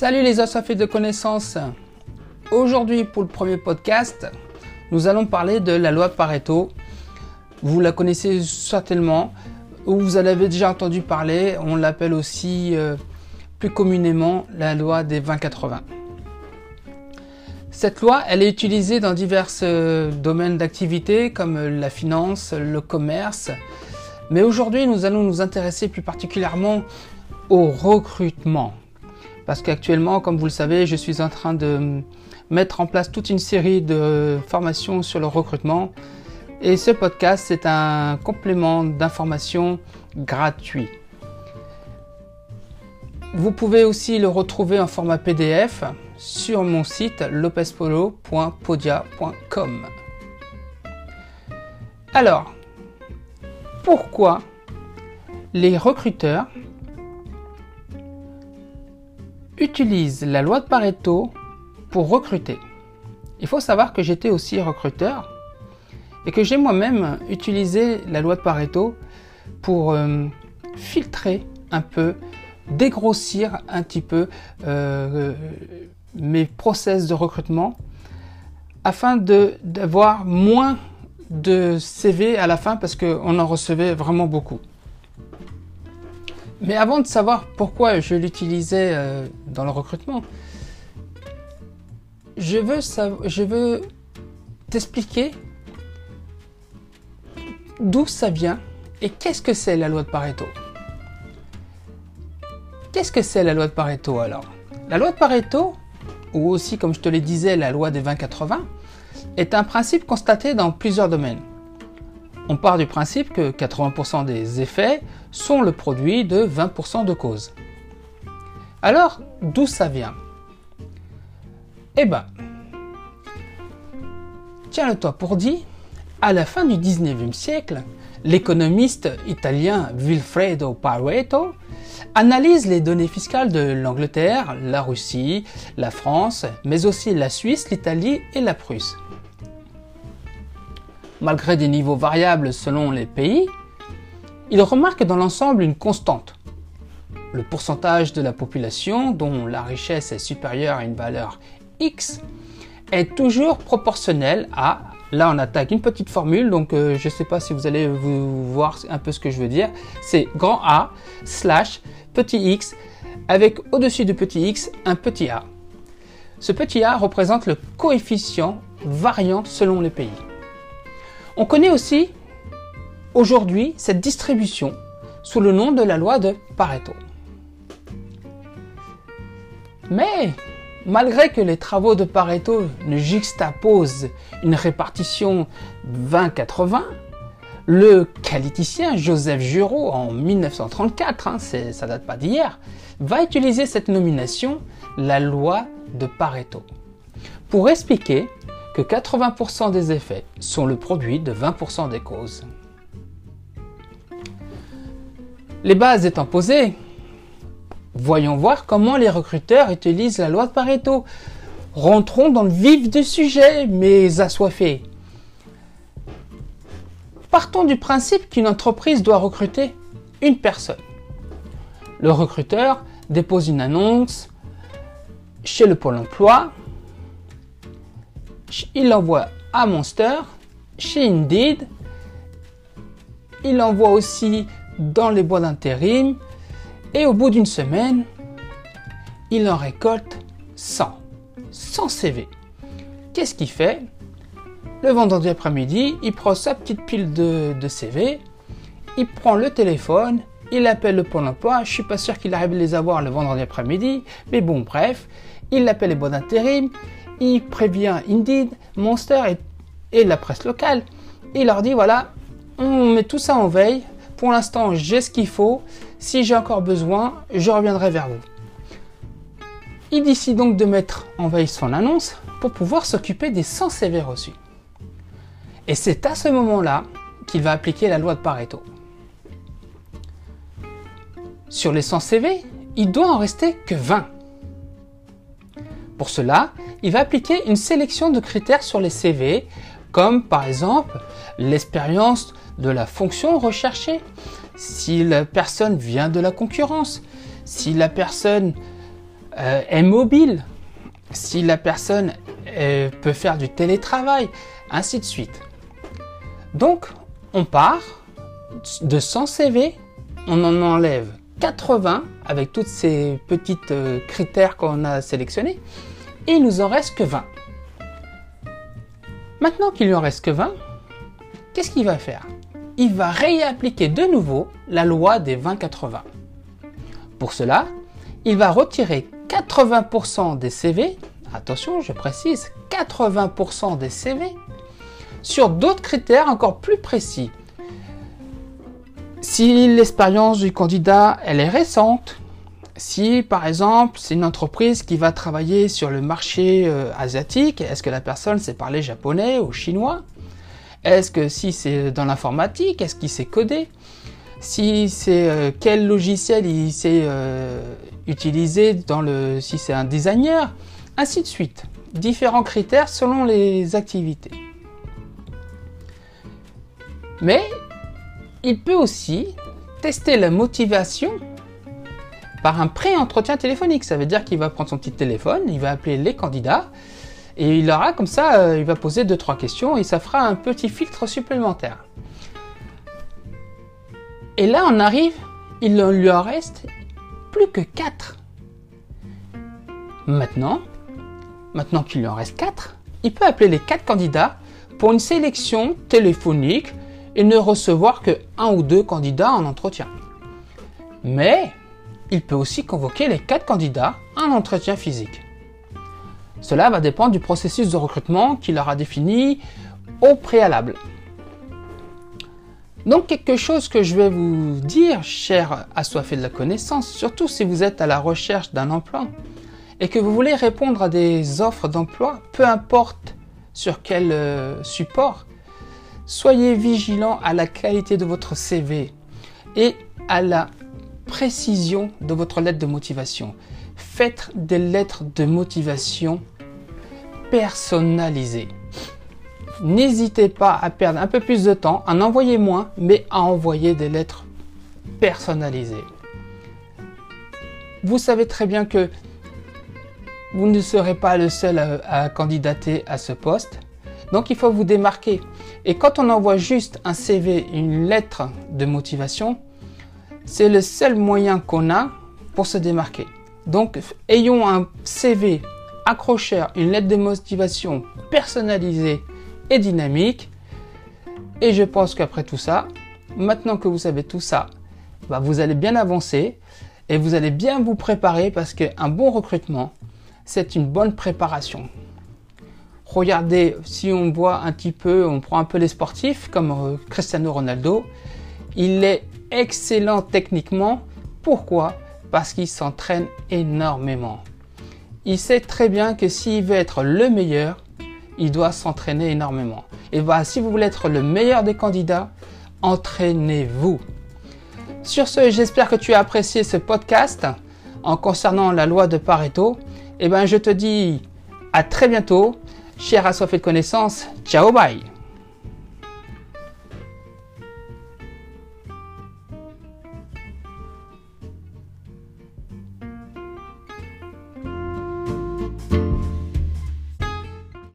Salut les assoiffés de connaissances. Aujourd'hui pour le premier podcast, nous allons parler de la loi Pareto. Vous la connaissez certainement ou vous en avez déjà entendu parler. On l'appelle aussi euh, plus communément la loi des 20-80. Cette loi, elle est utilisée dans divers euh, domaines d'activité comme la finance, le commerce. Mais aujourd'hui, nous allons nous intéresser plus particulièrement au recrutement. Parce qu'actuellement, comme vous le savez, je suis en train de mettre en place toute une série de formations sur le recrutement. Et ce podcast, c'est un complément d'information gratuit. Vous pouvez aussi le retrouver en format PDF sur mon site lopespolo.podia.com. Alors, pourquoi les recruteurs utilisent la loi de Pareto pour recruter. Il faut savoir que j'étais aussi recruteur et que j'ai moi-même utilisé la loi de Pareto pour euh, filtrer un peu, dégrossir un petit peu euh, mes process de recrutement afin d'avoir moins de CV à la fin parce qu'on en recevait vraiment beaucoup. Mais avant de savoir pourquoi je l'utilisais euh, dans le recrutement, je veux, je veux t'expliquer d'où ça vient et qu'est-ce que c'est la loi de Pareto. Qu'est-ce que c'est la loi de Pareto alors? La loi de Pareto, ou aussi comme je te le disais la loi des 20-80, est un principe constaté dans plusieurs domaines. On part du principe que 80% des effets sont le produit de 20% de causes. Alors, d'où ça vient? Eh ben, tiens-le-toi pour dit, à la fin du 19e siècle, l'économiste italien Vilfredo Pareto analyse les données fiscales de l'Angleterre, la Russie, la France, mais aussi la Suisse, l'Italie et la Prusse. Malgré des niveaux variables selon les pays, il remarque dans l'ensemble une constante. Le pourcentage de la population dont la richesse est supérieure à une valeur X est toujours proportionnel à, là on attaque une petite formule, donc euh, je ne sais pas si vous allez voir un peu ce que je veux dire, c'est grand A slash petit x avec au-dessus du petit x un petit a. Ce petit a représente le coefficient variant selon les pays. On connaît aussi aujourd'hui cette distribution sous le nom de la loi de Pareto. Mais malgré que les travaux de Pareto ne juxtaposent une répartition 20-80, le qualiticien Joseph Giraud en 1934, hein, ça date pas d'hier, va utiliser cette nomination, la loi de Pareto, pour expliquer que 80% des effets sont le produit de 20% des causes. Les bases étant posées, voyons voir comment les recruteurs utilisent la loi de Pareto. Rentrons dans le vif du sujet, mes assoiffés. Partons du principe qu'une entreprise doit recruter une personne. Le recruteur dépose une annonce chez le pôle emploi, il l'envoie à Monster, chez Indeed, il l'envoie aussi dans les bois d'intérim. Et au bout d'une semaine, il en récolte 100. 100 CV. Qu'est-ce qu'il fait? Le vendredi après-midi, il prend sa petite pile de, CV, il prend le téléphone, il appelle le Pôle emploi. Je suis pas sûr qu'il arrive à les avoir le vendredi après-midi, mais bon, bref, il appelle les bois d'intérim, il prévient Indeed, Monster et, la presse locale. Il leur dit voilà, on met tout ça en veille, pour l'instant, j'ai ce qu'il faut. Si j'ai encore besoin, je reviendrai vers vous. Il décide donc de mettre en veille son annonce pour pouvoir s'occuper des 100 CV reçus. Et c'est à ce moment-là qu'il va appliquer la loi de Pareto. Sur les 100 CV, il doit en rester que 20. Pour cela, il va appliquer une sélection de critères sur les CV, comme par exemple l'expérience de la fonction recherchée, si la personne vient de la concurrence, si la personne euh, est mobile, si la personne euh, peut faire du télétravail, ainsi de suite. Donc, on part de 100 CV, on en enlève 80 avec tous ces petits euh, critères qu'on a sélectionnés, et il nous en reste que 20. Maintenant qu'il lui en reste que 20, qu'est-ce qu'il va faire? Il va réappliquer de nouveau la loi des 20-80. Pour cela, il va retirer 80% des CV, attention, je précise, 80% des CV, sur d'autres critères encore plus précis. Si l'expérience du candidat elle est récente, si par exemple c'est une entreprise qui va travailler sur le marché euh, asiatique, est-ce que la personne sait parler japonais ou chinois? Est-ce que si c'est dans l'informatique, est-ce qu'il sait coder? Si c'est euh, quel logiciel il sait euh, utiliser dans le si c'est un designer, ainsi de suite. Différents critères selon les activités. Mais il peut aussi tester la motivation par un pré-entretien téléphonique. Ça veut dire qu'il va prendre son petit téléphone, il va appeler les candidats et il aura comme ça, euh, il va poser deux trois questions et ça fera un petit filtre supplémentaire. Et là, on arrive, il lui en reste plus que 4. Maintenant, maintenant qu'il lui en reste 4, il peut appeler les 4 candidats pour une sélection téléphonique et ne recevoir que un ou deux candidats en entretien. Mais il peut aussi convoquer les quatre candidats un entretien physique. Cela va dépendre du processus de recrutement qu'il aura défini au préalable. Donc quelque chose que je vais vous dire, cher assoiffé de la connaissance, surtout si vous êtes à la recherche d'un emploi et que vous voulez répondre à des offres d'emploi, peu importe sur quel euh, support, soyez vigilant à la qualité de votre CV et à la précision de votre lettre de motivation. Faites des lettres de motivation personnalisées. N'hésitez pas à perdre un peu plus de temps, à en envoyer moins, mais à envoyer des lettres personnalisées. Vous savez très bien que vous ne serez pas le seul à, candidater à ce poste. Donc il faut vous démarquer. Et quand on envoie juste un CV, une lettre de motivation, c'est le seul moyen qu'on a pour se démarquer. Donc, ayons un CV accrocheur, une lettre de motivation personnalisée et dynamique. Et je pense qu'après tout ça, maintenant que vous savez tout ça, bah, vous allez bien avancer et vous allez bien vous préparer parce qu'un bon recrutement, c'est une bonne préparation. Regardez, si on voit un petit peu, on prend un peu les sportifs comme euh, Cristiano Ronaldo, il est excellent techniquement. Pourquoi? Parce qu'il s'entraîne énormément. Il sait très bien que s'il veut être le meilleur, il doit s'entraîner énormément. Et voilà, si vous voulez être le meilleur des candidats, entraînez-vous. Sur ce, j'espère que tu as apprécié ce podcast en concernant la loi de Pareto. Et eh ben, je te dis à très bientôt, cher assoiffé de connaissances. Ciao, bye